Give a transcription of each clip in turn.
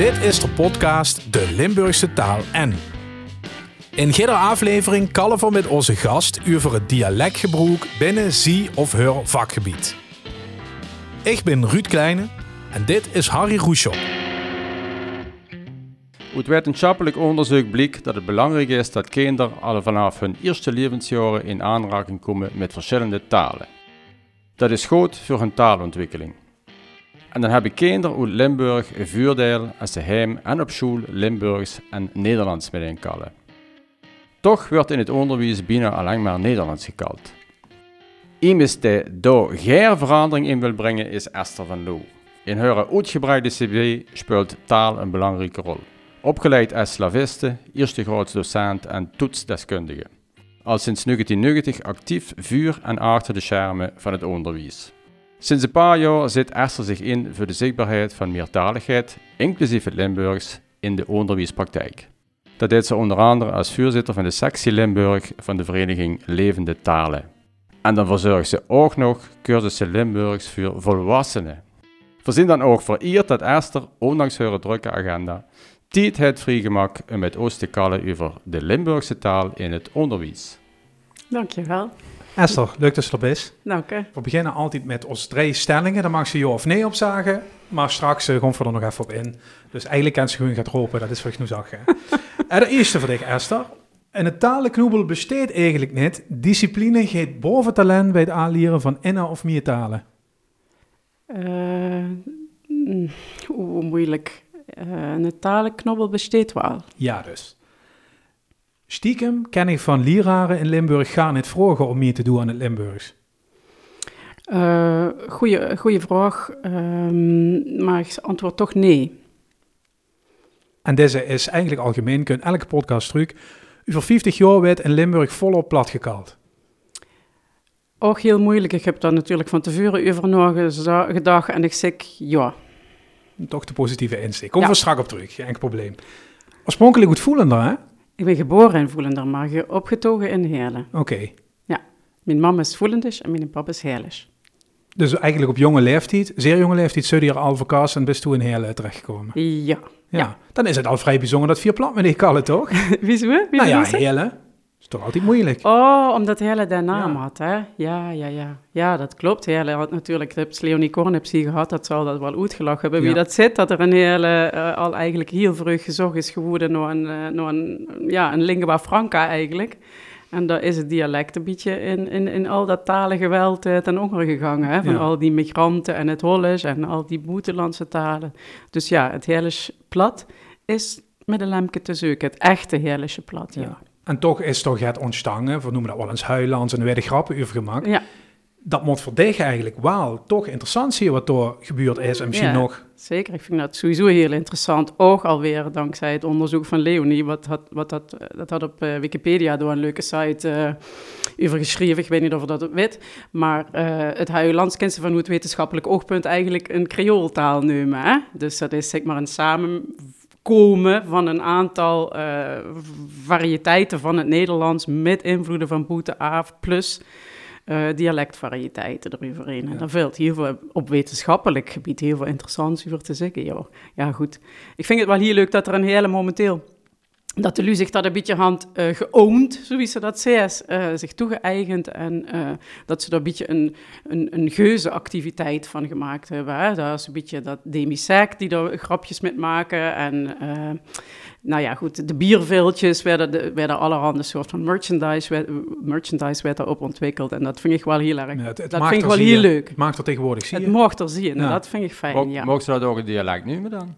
Dit is de podcast De Limburgse Taal en. In iedere aflevering kallen we met onze gast over het dialectgebruik binnen zie of haar vakgebied. Ik ben Ruud Kleine en dit is Harry Roeschop. Uit wetenschappelijk onderzoek blijkt dat het belangrijk is dat kinderen al vanaf hun eerste levensjaren in aanraking komen met verschillende talen. Dat is goed voor hun taalontwikkeling. En dan hebben kinderen uit Limburg een voordeel als ze heim en op school Limburgs en Nederlands met kallen. Toch wordt in het onderwijs bijna alleen maar Nederlands gekald. Iemand die daar geen verandering in wil brengen is Esther van Loo. In haar uitgebreide cv speelt taal een belangrijke rol. Opgeleid als slaviste, eerste docent en toetsdeskundige. Al sinds 1990 actief vuur en achter de schermen van het onderwijs. Sinds een paar jaar zit Esther zich in voor de zichtbaarheid van meertaligheid, inclusief het Limburgs, in de onderwijspraktijk. Dat deed ze onder andere als voorzitter van de sectie Limburg van de vereniging Levende Talen. En dan verzorgt ze ook nog cursussen Limburgs voor volwassenen. We dan ook vereerd dat Esther, ondanks haar drukke agenda, tijd heeft vrijgemak om met ons te kallen over de Limburgse taal in het onderwijs. Dankjewel. Esther, leuk dat je er bent. Dank je. We beginnen altijd met onze drie stellingen. Dan mag ze ja of nee op zeggen. Maar straks uh, gaan we er nog even op in. Dus eigenlijk kan ze gewoon gaan ropen. Dat is wat ik nu zag. en de eerste voor dich, Esther. En het talenknoebel besteedt eigenlijk niet. Discipline geeft boven talent bij het aanleren van inna of meer talen. Uh, oeh, moeilijk. Uh, een talenknobbel besteedt wel. Ja, dus. Stiekem ken ik van leraren in Limburg gaan het vragen om meer te doen aan het Limburgs. Uh, goeie, goeie vraag, um, maar ik antwoord toch nee. En deze is eigenlijk algemeen, kun elke podcast truc. Over 50 jaar werd in Limburg volop platgekald. Ook heel moeilijk. Ik heb daar natuurlijk van tevoren over gedacht en ik zeg ja. Toch de positieve insteek. Kom ja. we straks op terug, geen enkel probleem. Oorspronkelijk goed voelender, hè? Ik ben geboren in Voelender, maar opgetogen in Heerlen. Oké. Ja. Mijn mama is Voelendisch en mijn papa is Heerlisch. Dus eigenlijk op jonge leeftijd, zeer jonge leeftijd, zul je al verkast en best toen in Heerlen terechtgekomen? Ja. ja. Dan is het al vrij bijzonder dat vier plat met die kallen, toch? Wie is we? Wie nou ja, Heerlen toch altijd moeilijk. Oh, omdat Hele de naam had, hè? Ja, ja, ja. Ja, dat klopt. Hele had natuurlijk, de Leonie Kornepsie gehad, dat zal dat wel uitgelachen hebben. Wie dat zit, dat er een hele, uh, al eigenlijk heel vroeg gezocht is geworden naar een, uh, naar een, ja, een lingua franca eigenlijk. En daar is het dialect een beetje in, in, in al dat talengeweld uh, ten onder gegangen. Hè? Van al die migranten en het Hollands en al die buitenlandse talen. Dus ja, het Heerlijks plat is met een lemke te zoeken. Het echte Heerlijkse plat, ja. En toch is toch het ontstangen, we noemen dat wel eens huilands en er werden grappen over gemaakt. Ja. Dat moet dich eigenlijk wel toch interessant zien wat er gebeurd is en misschien ja, nog. Zeker, ik vind dat sowieso heel interessant. Ook alweer dankzij het onderzoek van Leonie, wat, had, wat dat, dat had op uh, Wikipedia door een leuke site uh, over geschreven. Ik weet niet of dat weet, maar uh, het Huilands kent ze van hoe het wetenschappelijk oogpunt eigenlijk een Creooltaal nemen. Hè? Dus dat is zeg maar een samen komen van een aantal uh, variëteiten van het Nederlands met invloeden van Boete Aaf plus uh, dialectvariëteiten eroverheen. Ja. En daar valt heel veel op wetenschappelijk gebied heel veel interessants over te zeggen. Ja, ja, goed. Ik vind het wel heel leuk dat er een hele momenteel dat de LU zich dat een beetje hand uh, geoond, zoals ze dat zei, uh, zich toegeëigend en uh, dat ze daar een beetje een, een, een geuzenactiviteit van gemaakt hebben. Hè? Dat is een beetje dat demisec die daar grapjes met maken en nou ja, goed, de bierveeltjes werden, de, werden allerhande soort van merchandise, werd, merchandise werd daarop ontwikkeld en dat vind ik wel heel erg, ja, het, het dat vind ik wel heel leuk. Het maakt er tegenwoordig, zie je? Het mocht er zien, ja. dat vind ik fijn, Mo ja. Ze dat ook een dialect nemen dan?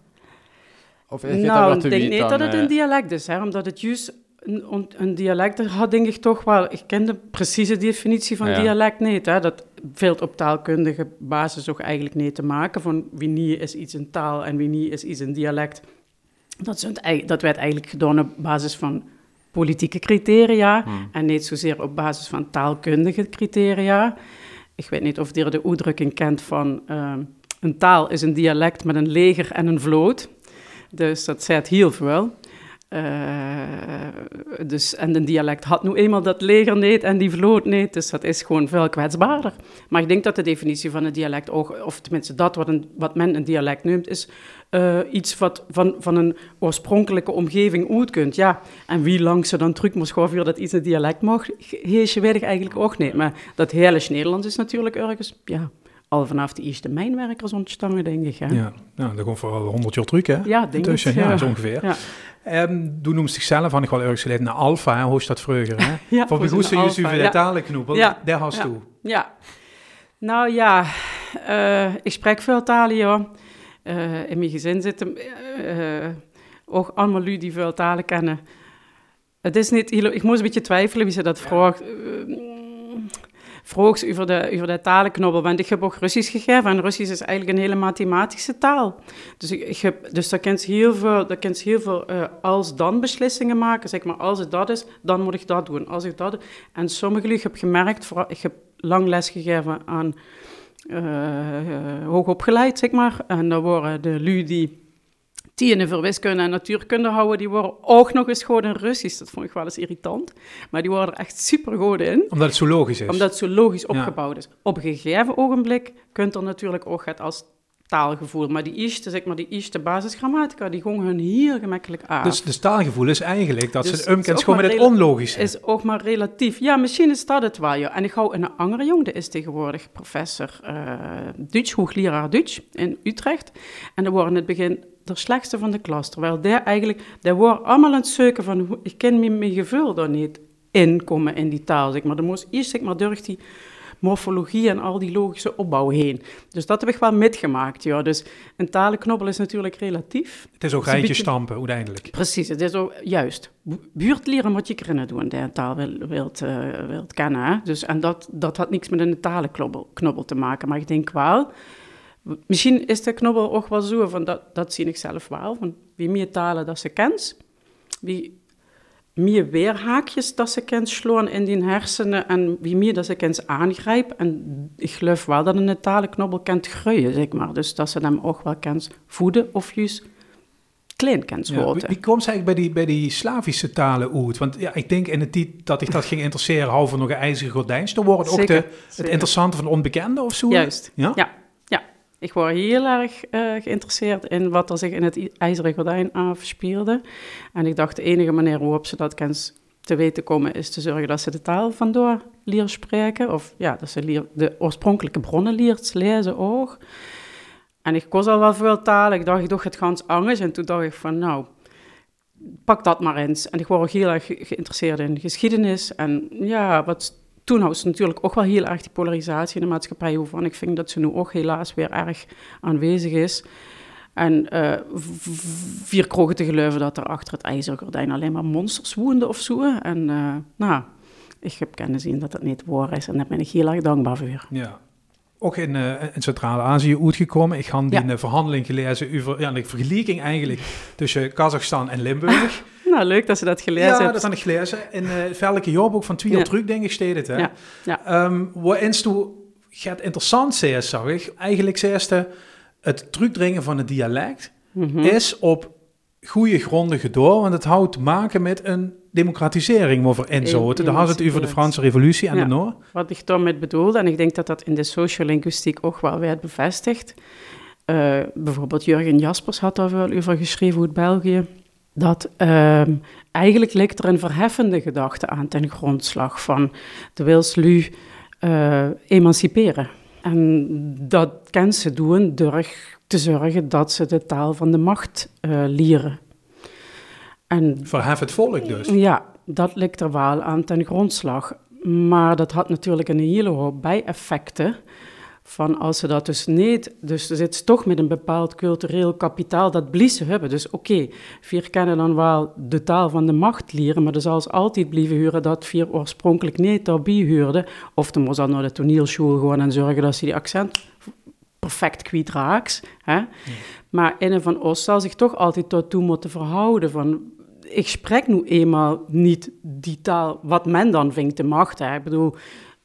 Of nou, ik denk niet dat het een dialect is, hè, omdat het juist een, een, dialect had, denk ik toch wel. Ik ken de precieze definitie van ja. dialect niet. Hè. Dat veel op taalkundige basis ook eigenlijk niet te maken. Van wie niet is iets een taal en wie niet is iets een dialect. Dat, dat werd eigenlijk gedaan op basis van politieke criteria hmm. en niet zozeer op basis van taalkundige criteria. Ik weet niet of je de uitdrukking kent van uh, een taal is een dialect met een leger en een vloot. Dus dat zegt heel veel. Uh, dus, en een dialect had nu eenmaal dat leger niet en die vloot niet, dus dat is gewoon veel kwetsbaarder. Maar ik denk dat de definitie van een dialect ook, of tenminste dat wat, men een dialect noemt, is uh, iets wat van, van een oorspronkelijke omgeving uit kunt. Ja, en wie langs ze dan terug moest gaan dat iets een dialect mag, hees je weet ik eigenlijk ook niet. Maar dat hele Nederlands is natuurlijk ergens, ja, al vanaf de eerste mijnwerkers ontstaan, denk ik. Hè? Ja, nou, dat komt vooral 100 jaar terug, hè? Ja, denk Tussen, ik. Ja, ja. zo ongeveer. Ja. Um, du zichzelf, had ik wel ergens geleden, naar Alfa, hoe is dat vroeger, hè? ja, Voor begoesten je over de talenknoepel, ja. daar hast ja. toe. Ja. Nou ja, uh, ik spreek veel talen, ja. Uh, in mijn gezin zitten uh, ook allemaal lui die veel talen kennen. Het is niet, ik moest een beetje twijfelen wie ze dat vraagt. Vroeg over de, over de talenknobbel, want ik heb ook Russisch gegeven en Russisch is eigenlijk een hele mathematische taal. Dus, ik, ik heb, dus daar kan heel veel, daar kan heel veel uh, als-dan beslissingen maken. Zeg maar, als het dat is, dan moet ik dat doen. Als ik dat En sommige jullie heb gemerkt, ik heb lang les gegeven aan uh, hoogopgeleid, zeg maar. En dan worden de lui die tienen voor wiskunde en natuurkunde houden, die worden ook nog eens goed in Russisch. Dat vond ik wel eens irritant. Maar die worden er echt super goed in. Omdat het zo logisch is. Omdat het zo logisch opgebouwd ja. is. Op een gegeven ogenblik kunt er natuurlijk ook het als taalgevoel. Maar die eerste, zeg maar, die eerste basisgrammatica, die gingen hun hier gemakkelijk aan. Dus, dus taalgevoel is eigenlijk dat dus ze het umkent gewoon met het onlogische. Is ook maar relatief. Ja, misschien is dat het wel, ja. En ik hou een andere jongen, die is tegenwoordig professor uh, Duits, hoogleraar Duits in Utrecht. En dan worden in het begin de slechtste van de klas. Terwijl daar eigenlijk, daar wordt allemaal aan het zoeken van, ik ken mijn, mijn gevoel daar niet inkomen in die taal, zeg maar. Dan moest eerst, zeg maar, door die morfologie en al die logische opbouw heen. Dus dat heb ik wel metgemaakt, ja. Dus een talenknobbel is natuurlijk relatief. Het is ook rijtje beetje... stampen, uiteindelijk. Precies, het is ook, juist. Buurt leren moet je kunnen doen, die een taal wil, wilt, uh, wilt kennen. Hè? Dus, en dat, dat had niks met een talenknobbel knobbel te maken. Maar ik denk wel... Misschien is de knobbel ook wel zo, van dat, dat zie ik zelf wel. Van wie meer talen dat ze kent, wie meer weerhaakjes dat ze kent slaan in die hersenen en wie meer dat ze kent aangrijpt. En ik geloof wel dat een talenknobbel kent groeien, zeg maar. Dus dat ze hem ook wel kent voeden of juist klein kent worden. Ja, wie, komt eigenlijk bij die, bij die Slavische talen uit? Want ja, ik denk in de tijd dat ik dat ging interesseren, van nog een ijzeren gordijns, dan wordt het ook de, het interessante van onbekende of zo. Juist, ja. ja. Ik word heel erg uh, geïnteresseerd in wat er zich in het ijzeren gordijn afspeelde. En ik dacht, de enige manier waarop ze dat kent te weten komen, is te zorgen dat ze de taal vandoor leren spreken. Of ja, dat ze de oorspronkelijke bronnen leert lezen ook. En ik koos al wel veel talen. Ik dacht, doe het gans anders. En toen dacht ik van, nou, pak dat maar eens. En ik word ook heel erg geïnteresseerd in geschiedenis. En ja, wat toen ze natuurlijk ook wel heel erg die polarisatie in de maatschappij, waarvan ik vind dat ze nu ook helaas weer erg aanwezig is. En uh, vier kroegen te geloven dat er achter het ijzeren gordijn alleen maar monsters woonden of zo. En uh, nou, ik heb kennis zien dat dat niet waar is en daar ben ik heel erg dankbaar voor. Ja. Ook in, uh, in Centraal-Azië uitgekomen. Ik had die ja. verhandeling gelezen over ja, de vergelijking eigenlijk tussen Kazachstan en Limburg. Nou, leuk dat ze dat gelezen hebben. Ja, dat heb ik gelezen. In uh, het velke jaarboek van twee ja. terug, denk ik, steed het. Hè? Ja. ja. Um, waarin toe gaat interessant zijn, zag ik. Eigenlijk zei het terugdringen van het dialect mm -hmm. is op goede gronden gedoor, want het houdt te maken met een democratisering over inzoten. Daar had het over de Franse revolutie en ja, de Noor. Wat ik daarmee bedoelde, en ik denk dat dat in de sociolinguïstiek ook wel werd bevestigd. Uh, bijvoorbeeld Jurgen Jaspers had daar wel over geschreven uit België dat uh, eigenlijk ligt er een verheffende gedachte aan ten grondslag van de wilslu uh, emanciperen. En dat kan ze doen door te zorgen dat ze de taal van de macht uh, leren. En, Verhef het volk dus? Ja, dat ligt er wel aan ten grondslag. Maar dat had natuurlijk een hele hoop bijeffecten van als ze dat dus niet, dus ze zit toch met een bepaald cultureel kapitaal dat bliezen hebben. Dus oké, vier kennen dan wel de taal van de macht leren, maar er zal altijd blijven huren dat vier oorspronkelijk niet daarbij huurde. Of dan moest dan naar de toneelschool gewoon en zorgen dat ze die accent perfect kwijt raaks. Hè? Ja. Maar in en van Oost zal zich toch altijd daartoe moeten verhouden van ik spreek nu eenmaal niet die taal wat men dan vindt de macht. Hè? Ik bedoel,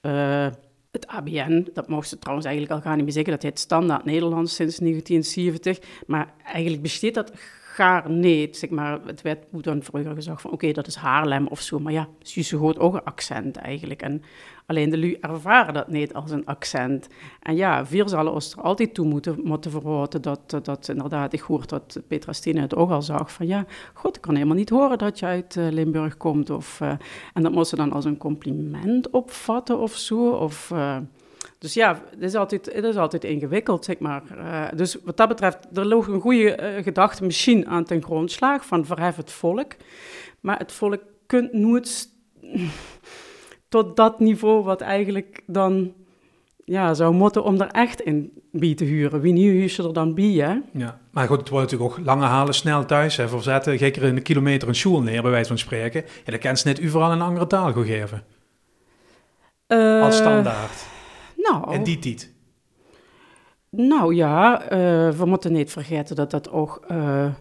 uh, het ABN, dat mocht ze trouwens eigenlijk al gaan niet meer zeggen, dat heet standaard Nederlands sinds 1970. Maar eigenlijk besteedt dat gaar zeg maar, het werd dan vroeger gezegd van oké, dat is Haarlem of zo, maar ja, Suze hoort ook een accent eigenlijk. En alleen de lui ervaren dat niet als een accent. En ja, vier zullen ons er altijd toe moeten, moeten verhouden dat, dat inderdaad, ik hoor dat Petra Stine het ook al zag, van ja, god, ik kan helemaal niet horen dat je uit uh, Limburg komt. Of, uh, en dat moest ze dan als een compliment opvatten of zo, of... Uh, dus ja, het is altijd, het is altijd ingewikkeld, zeg maar. Uh, dus wat dat betreft, er lag een goede uh, gedachte misschien aan ten grondslag van verhef het volk. Maar het volk kunt nooit tot dat niveau wat eigenlijk dan ja, zou moeten om er echt in bij te huren. Wie nu huur je er dan bij, hè? Ja, maar goed, het wordt natuurlijk ook lange halen snel thuis. Hè. Verzetten, gek er in een kilometer een school neer, bij wijze van spreken. Ja, dan kan ze net overal een andere taal gaan geven. Uh, Als standaard. Nou. En die tiet. Nou ja, uh, we moeten niet vergeten dat dat ook uh,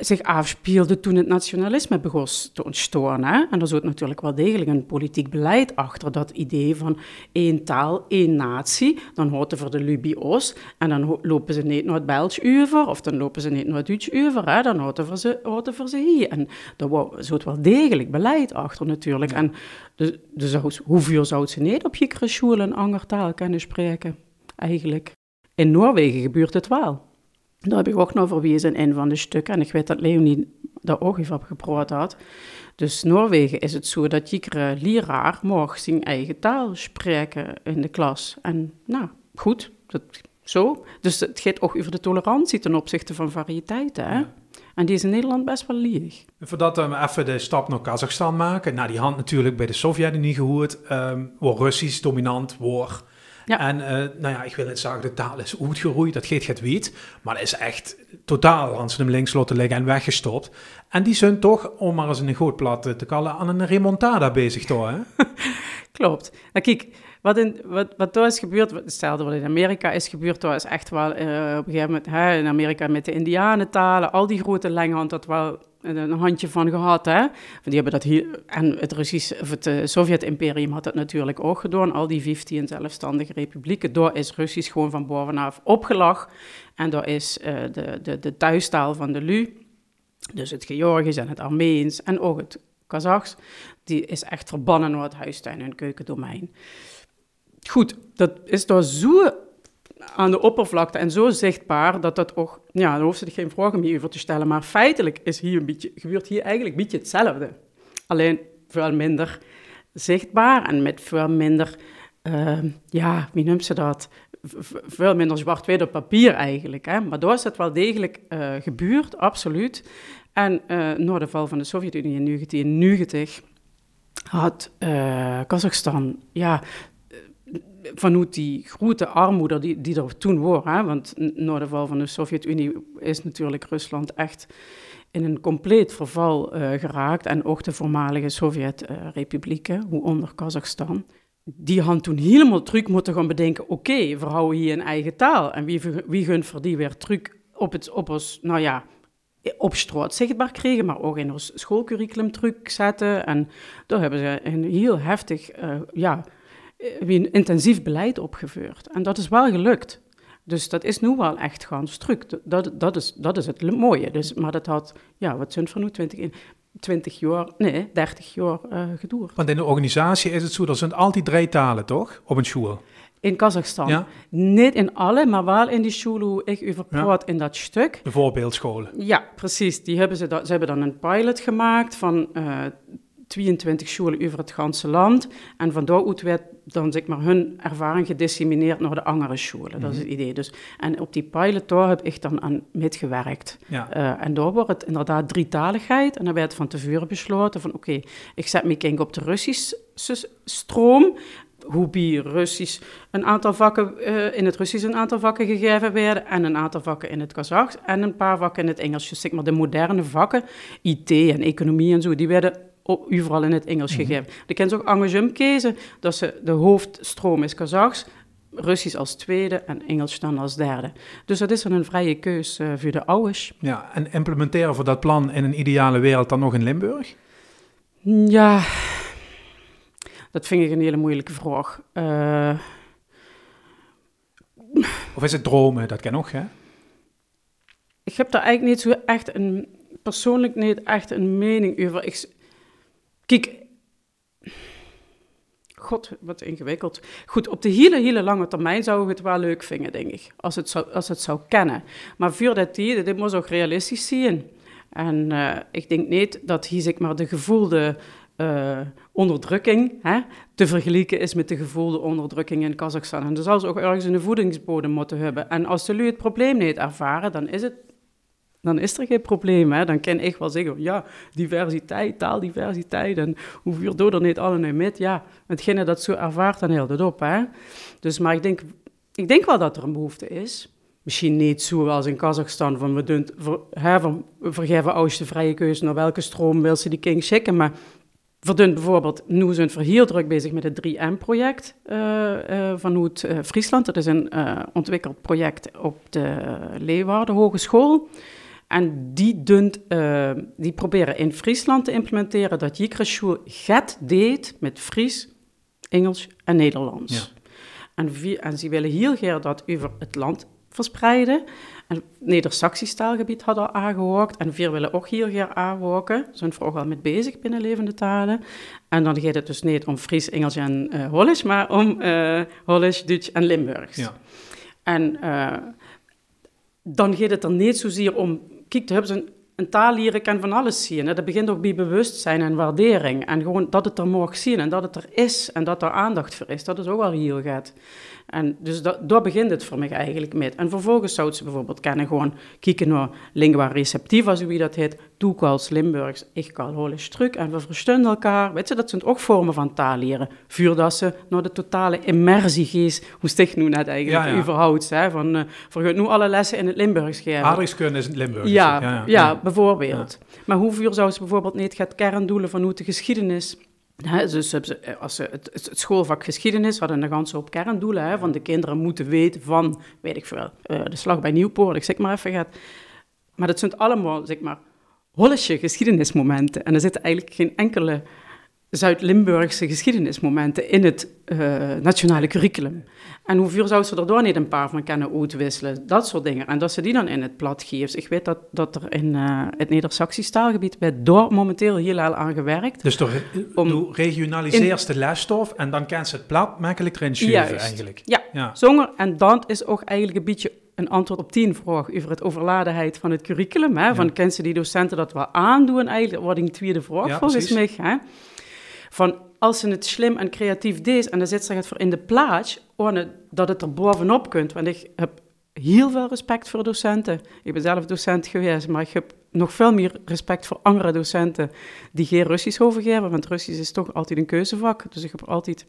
zich afspeelde toen het nationalisme begon te ontstaan. Hè? En er zit natuurlijk wel degelijk een politiek beleid achter dat idee van één taal, één natie. Dan hoort voor de Lubio's en dan lopen ze niet naar het Belgisch over of dan lopen ze niet naar het Duits over. Hè? Dan hoort voor ze, hoort voor ze hier. En daar zit wel degelijk beleid achter natuurlijk. En dus, dus hoeveel zou ze niet op je school een andere taal kunnen spreken? Eigenlijk. In Noorwegen gebeurt het wel. Daar heb ik ook nog verwezen in een van de stukken. En ik weet dat Leonie daar ook even op gepraat had. Dus Noorwegen is het zo dat iedere leraar mag zijn eigen taal spreken in de klas. En nou, goed, dat, zo. Dus het gaat ook over de tolerantie ten opzichte van variëteiten. Hè? En die is in Nederland best wel lieg. Voordat we even de stap naar Kazachstan maken. Nou, die hand natuurlijk bij de Sovjet-Unie gehoord. Um, Russisch dominant wordt. Ja. En uh, nou ja, ik wil niet zeggen, de taal is uitgeroeid, dat geeft het weet. Maar het is echt totaal aan hem links laten liggen en weggestopt. En die zijn toch, om maar eens een goed plat te kallen, aan een remontada bezig toch, hè? Klopt. Nou, kijk, wat, in, wat, wat daar is gebeurd, hetzelfde wat in Amerika is gebeurd, daar is echt wel uh, op een gegeven moment, hè, in Amerika met de Indianentalen, al die grote lenghand, dat wel een handje van gehad. Hè? Die hebben dat hier, en het Russisch, of het uh, Sovjet-imperium had dat natuurlijk ook gedaan. Al die 15 zelfstandige republieken. Daar is Russisch gewoon van bovenaf opgelag. En daar is uh, de, de, de thuistaal van de Lu, dus het Georgisch en het Armeens en ook het Kazachs, die is echt verbannen naar het huistuin- en keukendomein. Goed, dat is daar zo aan de oppervlakte en zo zichtbaar dat dat ook, ja, daar hoeft ze geen vragen meer over te stellen, maar feitelijk is hier een beetje, gebeurt hier eigenlijk een beetje hetzelfde. Alleen veel minder zichtbaar en met veel minder, uh, ja, wie noemt ze dat? veel minder zwart-wit op papier eigenlijk. Hè? Maar daar is het wel degelijk uh, gebeurd, absoluut. En uh, na de val van de Sovjet-Unie in 1990 had uh, Kazachstan ja, vanuit die grote armoede die, die er toen was, hè, want na de van de Sovjet-Unie is natuurlijk Rusland echt in een compleet verval uh, geraakt. En ook de voormalige Sovjet-republieken, hoe onder Kazachstan. Die hadden toen helemaal terug moeten gaan bedenken, oké, okay, we houden hier een eigen taal. En wie, wie gunt voor die weer terug op, het, op ons, nou ja, op straat zichtbaar kregen, maar ook in ons schoolcurriculum terugzetten. En daar hebben ze een heel heftig, uh, ja een eh, intensief beleid opgevoerd. En dat is wel gelukt. Dus dat is nu wel echt gaan stuk. Dat, dat, is, dat is het mooie. Dus, maar dat had, ja, wat zijn van nu, 20, 20 jaar, nee, 30 jaar uh, geduurd. Want in de organisatie is het zo, er zijn altijd drie talen, toch? Op een school. In Kazachstan. Ja? Niet in alle, maar wel in die school hoe ik over praat in dat stuk. De voorbeeldscholen. Ja, precies. Die hebben ze, ze hebben dan een pilot gemaakt van uh, 22 scholen over het ganse land. En van daaruit werd dan zeg maar, hun ervaring gedissemineerd naar de andere scholen. Dat is het mhm. idee. Dus, en op die pilot daar heb ik dan aan metgewerkt. Ja. Uh, en daar wordt het inderdaad drietaligheid. En dan werd van tevoren besloten van oké, ik zet me kink op de Russische stroom hoe bij Russisch een aantal vakken, uh, in het Russisch een aantal vakken gegeven werden en een aantal vakken in het Kazachs en een paar vakken in het Engels. Dus zeg maar de moderne vakken, IT en economie en zo, die werden overal in het Engels mhm. gegeven. Je kent ook engagement kiezen, dat ze de hoofdstroom is Kazachs, Russisch als tweede en Engels dan als derde. Dus dat is een vrije keus uh, voor de ouders. Ja, en implementeren voor dat plan in een ideale wereld dan nog in Limburg? Ja, dat vind ik een hele moeilijke vraag. Uh... Of is het dromen? Dat kan nog, hè? ik heb daar eigenlijk niet zo echt een, persoonlijk niet echt een mening over. Ik, kijk, god, wat ingewikkeld. Goed, op de hele, hele lange termijn zou ik het wel leuk vinden, denk ik, als het zou, als het zou kennen. Maar voor dat die, dit moet ook realistisch zien. En uh, ik denk niet dat hier zeg maar de gevoelde uh, onderdrukking hè, te vergelijken is met de gevoelde onderdrukking in Kazachstan. En dan zal ze ook ergens een voedingsbodem moeten hebben. En als jullie het probleem niet ervaren, dan is het dan is er geen probleem. Hè? Dan kan ik wel zeggen, ja, diversiteit, taaldiversiteit, en hoe je er niet alle met. Ja, hetgene dat zo ervaart, dan heel dat op. Hè? Dus, maar ik denk, ik denk wel dat er een behoefte is. Misschien niet zoals in Kazachstan, van we, doen, ver, hè, vergeven de vrije keuze naar welke stroom wil ze die king schikken, maar Verdun bijvoorbeeld, nu zijn we heel druk bezig met het 3M-project uh, van Hoed uh, Friesland. Dat is een ontwikkeld project op de Leeuwarden Hogeschool. En die, dunt, die proberen in Friesland te implementeren dat Jikrasjoel get deed met Fries, Engels en Nederlands. Ja. En, en ze willen heel graag dat over het land verspreiden. En Neder-Saxisch taalgebied hadden al aangehoord. En vier willen ook heel graag aanhoken. Zijn we ook al mee bezig binnen levende talen. En dan gaat het dus niet om Fries, Engels en uh, Hollands, maar om uh, Hollands, Duits en Limburgs. Ja. En uh, dan gaat het er niet zozeer om... Kijk, hebben een, taal leren kan van alles zien. Dat begint ook bij bewustzijn en waardering. En gewoon dat het er mag zien en dat het er is en dat er aandacht voor is. Dat is ook wel heel gaat. En dus dat, daar begint het voor mij eigenlijk mee. En vervolgens zou ze bijvoorbeeld kennen gewoon kijken naar lingua receptiva, zo wie dat heet. Ik als Limburgs, ik kan Hollands truc en we verstaan elkaar. Weet je, dat zijn ook vormen van taal leren. Vuur ze naar de totale immersie geest, hoe sticht nu net eigenlijk ja, ja. überhaupt, hè, van uh, vergeet nu alle lessen in het Limburgs geven. Aardrijkskunde is het Limburgs. Ja, ja, ja, bijvoorbeeld. Maar hoe vuur zou ze bijvoorbeeld niet gaat kerndoelen van hoe de geschiedenis dus als ze het, het, schoolvak geschiedenis hadden een ganse op kerndoelen. Hè, van de kinderen moeten weten van, weet ik veel, uh, de slag bij Nieuwpoort, ik zeg maar even. Gaat. Maar dat zijn allemaal, zeg maar, Hollische geschiedenismomenten. En er zitten eigenlijk geen enkele Zuid-Limburgse geschiedenismomenten in het uh, nationale curriculum. En hoeveel zou ze er door niet een paar van kunnen uitwisselen? Dat soort dingen. En dat ze die dan in het plat geeft. Ik weet dat, dat er in uh, het Neder-Saxisch taalgebied werd door momenteel heel veel aan gewerkt. Dus door, om, regionaliseert de lesstof en dan kan ze het plat makkelijk erin schuiven eigenlijk. Ja, ja. Zonger. En dat is ook eigenlijk een beetje een antwoord op tien vraag over het overladenheid van het curriculum. Hè? Van, kennen ze die docenten dat wel aandoen eigenlijk? Wat een tweede vraag ja, volgens mij. Hè? Van als ze het slim en creatief deed en dan zit ze het voor in de plaats, dat het er bovenop kunt. Want ik heb heel veel respect voor docenten. Ik ben zelf docent geweest, maar ik heb nog veel meer respect voor andere docenten die geen Russisch overgeven, want Russisch is toch altijd een keuzevak. Dus ik heb altijd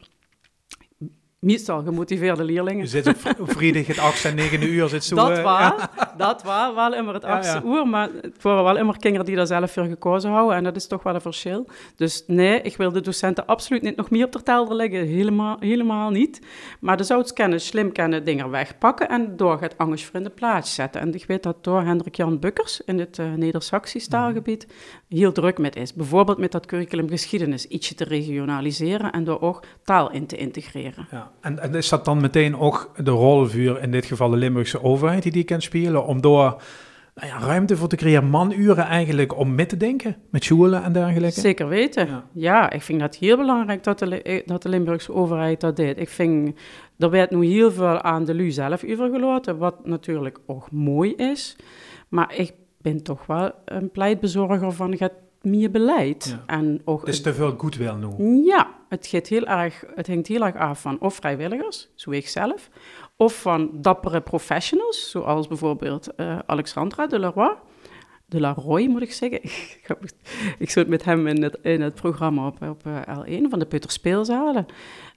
meestal gemotiveerde leerlingen. Je zit op vrijdag het 8 en 9 uur zit zo... Dat uh, waar, dat waar, wel immer het 8 ja, uur, maar het waren wel immer kinderen die daar zelf voor gekozen houden en dat is toch wel een verschil. Dus nee, ik wil de docenten absoluut niet nog meer op de telder leggen, helemaal, helemaal niet. Maar de kennen, slim kennen, dingen wegpakken en door het angst voor in de plaats zetten. En ik weet dat door Hendrik Jan Bukkers in het uh, Neder-Saxisch taalgebied heel druk met is. Bijvoorbeeld met dat curriculum geschiedenis ietsje te regionaliseren en door ook taal in te integreren. Ja. En, en, is dat dan meteen ook de rolvuur, in dit geval de Limburgse overheid, die die kan spelen, om door nou ja, ruimte voor te creëren, manuren eigenlijk, om mee te denken met scholen en dergelijke? Zeker weten. Ja. ja, ik vind dat heel belangrijk dat de, eh, dat de Limburgse overheid dat deed. Ik vind, er werd nu heel veel aan de LU zelf overgelaten, wat natuurlijk ook mooi is. Maar ik ben toch wel een pleitbezorger van het meer beleid. En ook, het is te veel goodwill nu. Ja, het, gaat heel erg, het hangt heel erg af van of vrijwilligers, zoals ik zelf, of van dappere professionals, zoals bijvoorbeeld uh, Alexandra de Leroy. De Laroy, moet ik zeggen. ik zat met hem in het, in het programma op, op uh, L1 van de Peter Speelzalen.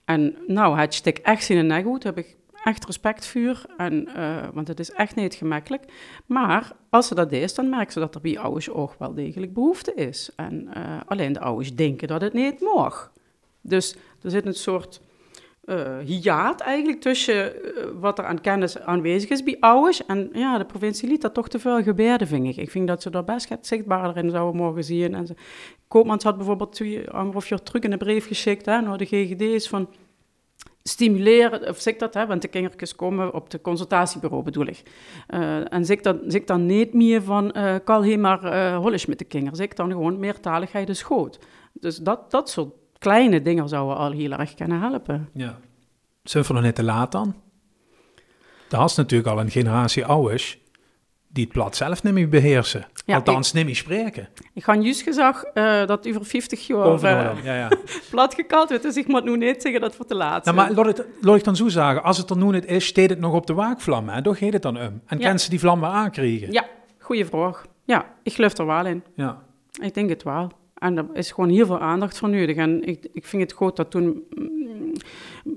En nou, het stik echt in een nek goed, heb ik echt respect voor, en, uh, want het is echt niet gemakkelijk. Maar als ze dat deed, dan merken ze dat er bij ouders ook wel degelijk behoefte is. En uh, alleen de ouders denken dat het niet mag. Dus er zit een soort uh, hiaat eigenlijk tussen wat er aan kennis aanwezig is bij ouders. En ja, de provincie liet dat toch te veel gebeuren, vind ik. Ik vind dat ze daar best zichtbaarder in zouden mogen zien. En Koopmans had bijvoorbeeld twee, anderhalf jaar terug een brief geschikt naar de GGD's van stimuleren, of zeg dat, hè, want de kindertjes komen op de consultatiebureau bedoel ik. Uh, en zeg dan, zeg dan niet meer van, uh, kal he maar uh, hollisch met de kinderen. Zeg dan gewoon meertaligheid is goed. Dus dat, dat soort kleine dingen zouden al heel erg kunnen helpen. Ja. Zijn we nog net te laat dan? Dat is natuurlijk al een generatie ouders die het plat zelf niet meer beheersen. Ja, Althans, ik, niet meer spreken. Ik ga juist gezegd uh, dat over 50 jaar uh, ja, ja. plat gekald wordt, dus ik moet nu niet zeggen dat voor te laat. Nou, maar laat, het, laat ik dan zo zeggen, als het er nu niet is, steekt het nog op de waakvlam, hè? Daar gaat het dan om. En kan ze die vlam weer aankrijgen? Ja, goede vraag. Ja, ik geloof er wel in. Ja. Ik denk het wel. En er is gewoon heel veel aandacht voor nodig. En ik, ik vind het goed dat toen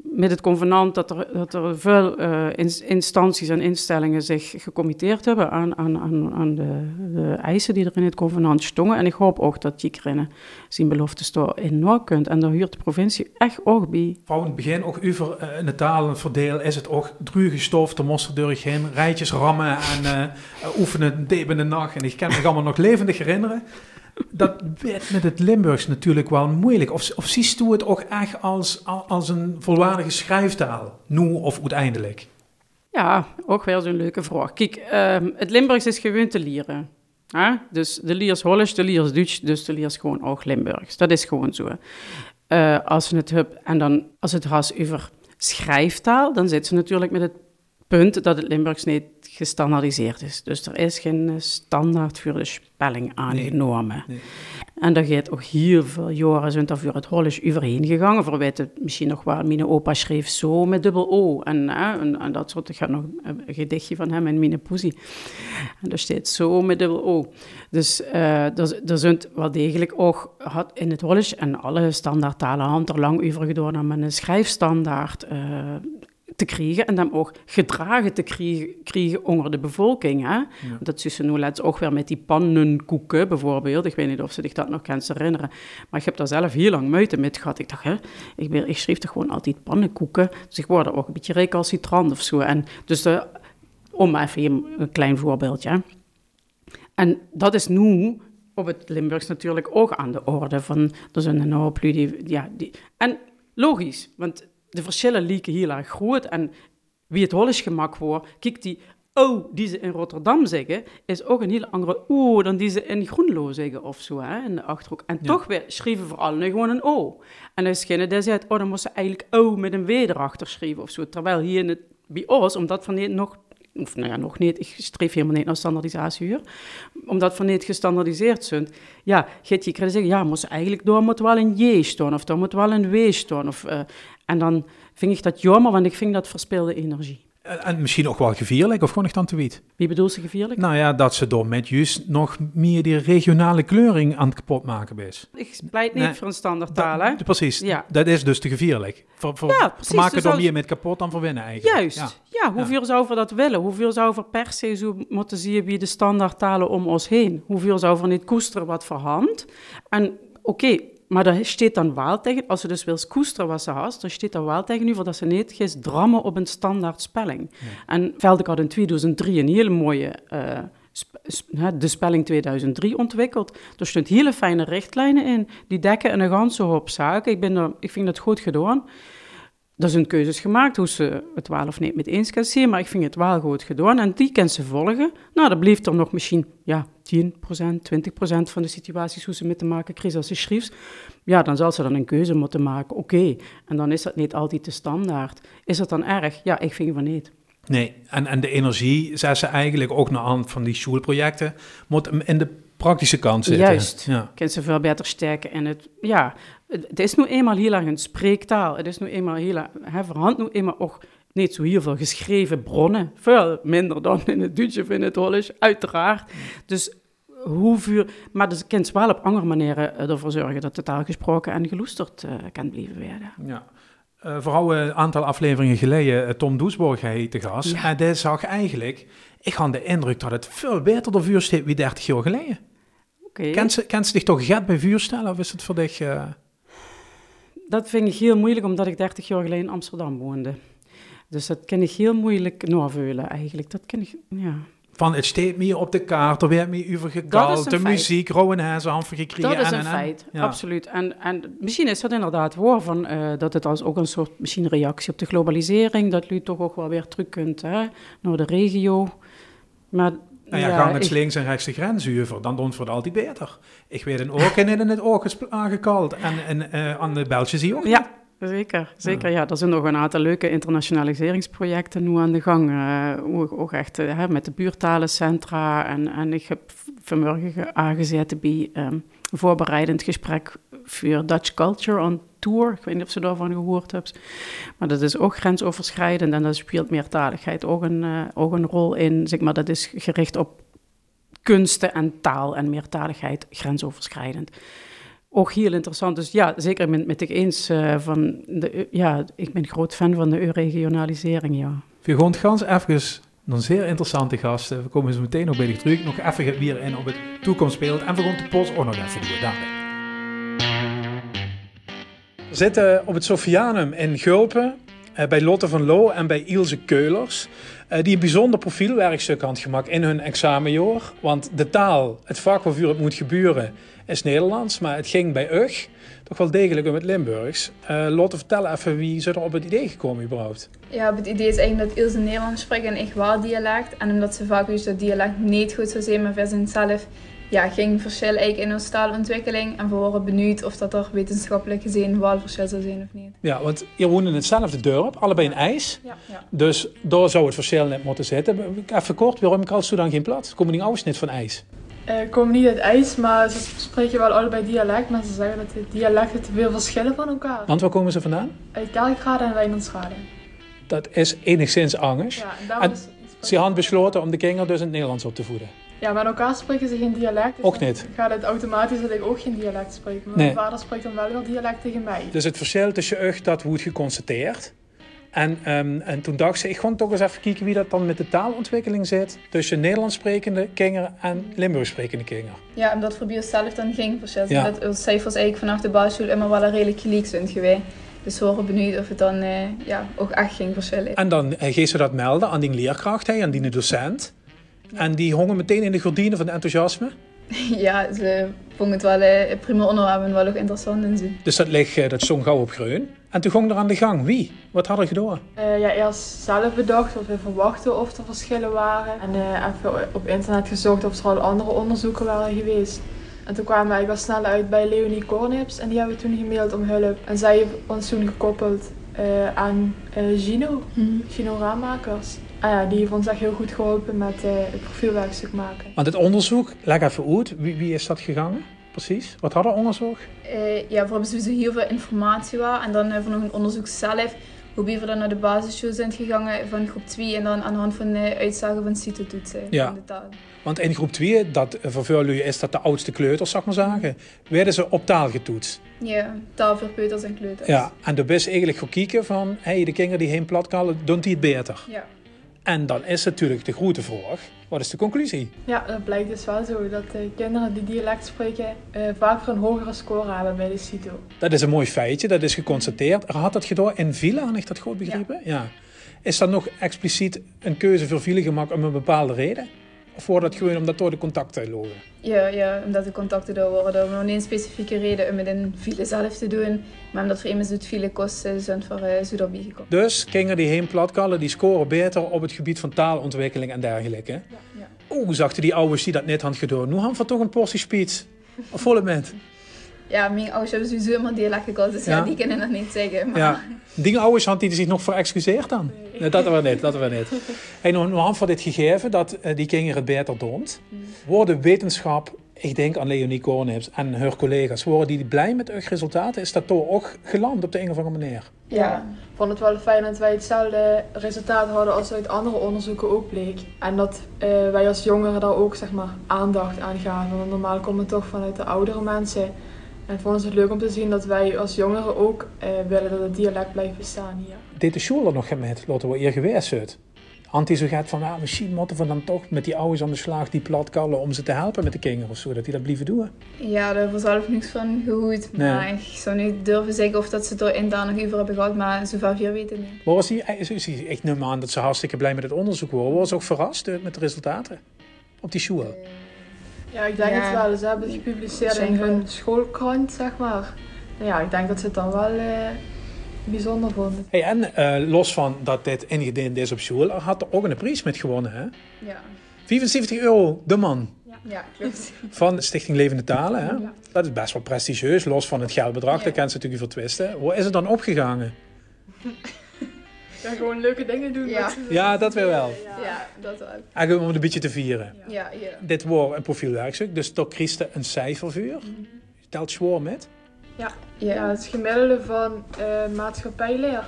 met het convenant dat er, dat er veel uh, instanties en instellingen zich gecommitteerd hebben aan, aan, aan, aan de, eisen die er in het convenant stonden. En ik hoop ook dat die kringen zijn belofte store enorm kunt. En daar huurt de provincie echt ook bij. In het begin ook over uh, in de talen verdeel is het ook druge stof, de monsterdeur heen, rijtjes rammen en uh, oefenen deben de nacht. En ik kan me allemaal nog levendig herinneren dat werd met het Limburgs natuurlijk wel moeilijk. Of, of ziet u het ook echt als, als een volwaardige schrijftaal, nu of uiteindelijk? Ja, ook wel zo'n leuke vraag. Kijk, uh, het Limburgs is gewoon te leren. Hè? Dus de liers Hollands, de liers Duits, dus de liers gewoon ook Limburgs. Dat is gewoon zo. Uh, als, het hebt, en dan, als het gaat over schrijftaal, dan zit ze natuurlijk met het punt dat het Limburgs niet gestandaardiseerd is. Dus er is geen standaard voor de spelling aangenomen. Nee, En daar gaat ook heel veel jaren zijn voor het Hollisch overheen gegaan. Voor weten misschien nog wel, mijn opa schreef zo met dubbel O. En, en, en, dat soort, ik ga nog een gedichtje van hem in mijn poesie. En daar staat zo met dubbel O. Dus uh, er, er zijn wel degelijk ook had in het Hollisch en alle standaardtalen hand er lang over gedaan een schrijfstandaard. Uh, te krijgen en dan ook gedragen te krijgen, onder de bevolking. Hè? Dat is nu laatst ook weer met die pannenkoeken bijvoorbeeld. Ik weet niet of ze zich dat nog kan herinneren. Maar ik heb daar zelf heel lang moeite mee gehad. Ik dacht, hè, ik, ben, ik schreef toch gewoon altijd pannenkoeken. Dus ik word ook een beetje recalcitrant of zo. En dus de, om even een klein voorbeeldje. En dat is nu op het Limburgs natuurlijk ook aan de orde. Van, er zijn een hoop die, ja, die... En logisch, want de verschillen lieken heel erg groot. En wie het Hollisch gemak wordt, kijk die oh die ze in Rotterdam zeggen, is ook een heel andere o dan die ze in Groenlo zeggen of zo, hè, in de Achterhoek. En toch weer schrijven vooral nu gewoon een o. En dan schijnen die zei, oh, dan moest ze eigenlijk o met een w erachter schrijven of zo. Terwijl hier in het, bij ons, omdat van niet nog of nou ja, nog niet, ik streef helemaal niet naar standaardisatie hier, omdat van niet gestandaardiseerd zijn, ja, gaat je zeggen, ja, moest eigenlijk door moet wel een J staan, of daar moet wel een W staan, of, uh, en dan vind ik dat jammer, want ik vind dat verspilde energie. En misschien ook wel gevierlijk, of gewoon echt dan te wiet? Wie bedoelt ze gevierlijk? Nou ja, dat ze door met juist nog meer die regionale kleuring aan het kapot maken is. Ik pleit niet voor een standaardtaal, hè? Precies, ja. dat is dus te gevierlijk. Voor, voor, ja, precies. maken dus door meer met kapot dan voor winnen eigenlijk. Juist, ja, ja hoeveel zou we dat willen? Hoeveel zou we per se zo moeten zien wie de standaardtalen om ons heen? Hoeveel zou we niet koesteren wat voor hand? En oké, maar daar staat dan wel tegen, als ze dus wil koesteren wat ze had, dan staat er wel tegen u voor dat ze niet gaat drammen op een standaard spelling. En Veldek had in 2003 een hele mooie, uh, de spelling 2003 ontwikkeld. Er stond hele fijne richtlijnen in, die dekken een ganse hoop zaken. Ik, ben er, ik vind het goed gedaan. Er zijn keuzes gemaakt hoe ze het wel of niet met eens kan zien, maar ik vind het wel goed gedaan en die kan ze volgen. Nou, dan blijft er nog misschien ja, 10%, 20% van de situaties hoe ze met te maken krijgen als ze schrijft. Ja, dan zal ze dan een keuze moeten maken. Oké, en dan is dat niet altijd de standaard. Is dat dan erg? Ja, ik vind van niet. Nee, en, en de energie, zei ze eigenlijk ook naar hand van die schoolprojecten, moet in de praktische kant zitten. Juist, ja. kan ze veel beter sterken in het, ja, het is nu eenmaal heel erg een spreektaal. Het is nu eenmaal heel erg, hè, voorhand nu eenmaal ook niet zo heel veel geschreven bronnen. Veel minder dan in het Duits of in het Hollands, uiteraard. Dus hoeveel, maar dus kent wel op andere manieren eh, ervoor zorgen dat de taal gesproken en geloesterd uh, kan blijven werden. Ja. Uh, vooral een aantal afleveringen geleden Tom Doesborg heette gast. Ja. En die zag eigenlijk, ik had de indruk dat het veel beter de vuur wie 30 jaar geleden. Okay. Kent ze, kent ze zich toch get bij vuur stellen of is het voor dich dat vind ik heel moeilijk, omdat ik 30 jaar geleden in Amsterdam woonde. Dus dat kan ik heel moeilijk naveulen eigenlijk. Dat ken ik, ja. Van het steekt meer op de kaart, er werd meer over gekald, de feit. muziek, Rowan gekregen. Dat is en, een en, en. feit, Ja. absoluut. En, en misschien is dat inderdaad waar, van, eh, dat het als ook een soort misschien reactie op de globalisering, dat u toch ook wel weer terug kunt hè, naar de regio. Maar Nou ja, gaan ik- links en rechts de grens over, dan doen we het altijd beter. Ik weet een ook en in het oog is aangekald. En, en eh, aan de Beltje zie je ook. Ja, zeker. zeker ja. Er zijn nog een aantal leuke internationaliseringsprojecten nu aan de gang. eh, ook, echt eh, met de buurtalencentra. En, en ik heb vanmorgen aangezet bij ehm, een voorbereidend gesprek voor Dutch Culture on Tour. Ik weet niet of ze daarvan gehoord hebben. Maar dat is ook grensoverschrijdend en daar speelt meertaligheid ook een, eh, ook een rol in. Zeg maar, dat is gericht op kunsten en taal en meertaligheid grensoverschrijdend ook heel interessant. Dus ja, zeker met, met ik eens eh, van, de, ja, ik ben groot fan van de regionalisering, ja. We gaan het gans even een zeer interessante gasten. We komen zo meteen nog bij de terug. Nog even weer in op het toekomstbeeld. En we gaan de post ook nog even doen. Dadelijk. We zitten op het Sofianum in Gulpen. eh, bij Lotte van Loo en bij Ilse Keulers. eh, die een bijzonder profielwerkstuk had gemaakt in hun examenjaar. Want de taal, het vak waarvoor het moet gebeuren, is Nederlands. Maar het ging bij UG toch wel degelijk om het Limburgs. Eh, Lotte, vertel even wie ze er op het idee gekomen überhaupt. Ja, het idee is eigenlijk dat Ilse Nederlands spreekt en ik wel dialect. En omdat ze vaak dus dat dialect niet goed zou zijn, maar voor zichzelf ja, ging verschil eigenlijk in onze taalontwikkeling. En we waren benieuwd of dat er wetenschappelijk gezien wel verschil zou zijn of niet. Ja, want je woont in hetzelfde dorp, allebei in IJs. Ja, ja. Dus daar zou het verschil net moeten zitten. Even kort, waarom ik als dan geen die ouders niet van IJs? Eh komen niet uit IJs, maar ze spreken wel allebei dialect. Maar ze zeggen dat de dialecten te veel verschillen van elkaar. Want waar komen ze vandaan? Uit Kerkrade en Wijnandsrade. Dat is enigszins angst. Ja, en daarom En is- Ze hadden besloten om de kinderen dus in het Nederlands op te voeden. Ja, met elkaar spreken ze geen dialect. Dus Ook dan niet? Gaat het automatisch dat ik ook geen dialect spreek. Maar Nee. mijn vader spreekt dan wel weer dialect tegen mij. Dus het verschil tussen euch, dat wordt geconstateerd. En, ehm, en toen dacht ze, ik ga toch eens even kijken wie dat dan met de taalontwikkeling zit. Tussen Nederlands sprekende kinderen en Limburgs sprekende kinderen. Ja, omdat voor onszelf dan is. Ja. Dat onze cijfers eigenlijk vanaf de basisschool immer wel een redelijk gelijk zijn geweest. Dus we waren benieuwd of het dan eh, ja, ook echt geen verschil is. En dan eh, geeft ze dat melden aan die leerkracht, hè, aan die docent. En die hongen meteen in de gordijnen van enthousiasme. Ja, ze vonden het wel eh, een prima onderwerp en wel ook interessant in zien. Dus dat, ligt, eh, dat stond gauw op groen. En toen ging er aan de gang. Wie? Wat hadden gedaan? Eh, ja, eerst zelf bedacht wat we verwachten of er verschillen waren. En eh, even op internet gezocht of er al andere onderzoeken waren geweest. En toen kwamen we eigenlijk al snel uit bij Leonie Kornips en die hebben we toen gemaild om hulp. En zij heeft ons toen gekoppeld eh, aan eh, Gino, Gino Raammakers. En ja, die heeft ons echt heel goed geholpen met eh, het profielwerkstuk maken. Want het onderzoek, leg even uit. Wie, wie is dat gegaan? Precies. Wat hadden onderzoek? Eh, ja, we hebben sowieso heel veel informatie waar. En dan hebben we nog een onderzoek zelf. Hoe we dan naar de basisschool zijn gegaan van groep 2 en dan aan de hand van de uitslagen van CITO-toetsen Ja. van de taal. Want in groep 2, dat eh, lui is dat de oudste kleuters, zeg maar zeggen, werden ze op taal getoetst. Ja, taal voor peuters en kleuters. Ja, en de best eigenlijk gekeken van, hey, de kinderen die heen plat kallen, doen die het beter? Ja. En dan is natuurlijk de grote vraag, wat is de conclusie? Ja, dat blijkt dus wel zo dat de kinderen die dialect spreken eh, vaker een hogere score hebben bij de CITO. Dat is een mooi feitje, dat is geconstateerd. Er had dat gedaan in Villa, had ik dat goed begrepen? Ja. Is er nog expliciet een keuze voor Villa gemaakt om een bepaalde reden? Of wordt dat gewoon omdat door de contacten lopen? Ja, ja, omdat de contacten door worden. Hebben niet een specifieke reden om het in file zelf te doen. Maar omdat voor iemand doet file kosten, zijn voor uh, gekomen. Dus kinderen die heen platkallen, die scoren beter op het gebied van taalontwikkeling en dergelijke. Ja, ja. Oeh, zachten die ouders die dat net hadden gedaan. Nu hadden we toch een portie spits. Of volle moment. Ja, mijn ouders hebben sowieso helemaal dialect gekozen, dus ja. Ja. die kunnen dat niet zeggen. Maar Ja. Die ouders hadden die zich nog voor excuseerd dan? Nee, dat we niet, dat we niet. Nog nog aan van dit gegeven dat eh, die kinderen het beter doen. Worden wetenschap, ik denk aan Leonie Kornips en haar collega's, worden die blij met hun resultaten? Is dat toch ook geland op de een of andere manier? Ja, ik vond het wel fijn dat wij hetzelfde resultaat hadden als uit andere onderzoeken ook bleek. En dat eh, wij als jongeren daar ook zeg maar, aandacht aan gaven. Want normaal komen we toch vanuit de oudere mensen. En ik vond het leuk om te zien dat wij als jongeren ook eh, willen dat het dialect blijft bestaan hier. Deed de school er nog met, laten we hier geweest zijn. anti-sujet van, ah, misschien moeten we dan toch met die ouders aan de slag die platkallen om ze te helpen met de kinderen of zo, dat die dat blijven doen. Ja, daar hebben we zelf niks van gehoord. Nee. Maar ik zou niet durven zeggen of dat ze het er intern nog over hebben gehad, maar zover we weten niet. Maar was die, eh, is- is- ik neem aan dat ze hartstikke blij met het onderzoek waren. Was ze ook verrast eh, met de resultaten op die school? Ja, ik denk Ja. het wel. Ze hebben het gepubliceerd in hun schoolkrant, zeg maar. Nou ja, ik denk dat ze het dan wel eh, bijzonder vonden. Hey, en eh, los van dat dit ingediend is op school, had er ook een prijs met gewonnen, hè? Ja, 75 euro, de man. ja klopt. Van Stichting Levende Talen. Hè? Ja. Dat is best wel prestigieus, los van het geldbedrag. Ja. Daar kan ze natuurlijk voor twisten. Hoe is het dan opgegaan? Ja, gewoon leuke dingen doen. Ja. met ze. Ja, dat weer wel. Ja. Dat wel. Eigenlijk om het een beetje te vieren. Ja, ja. Dit wordt een profielwerkstuk, dus daar Christen een cijfer voor. Telt zwaar met. Ja, Ja, het gemiddelde van eh maatschappijleer.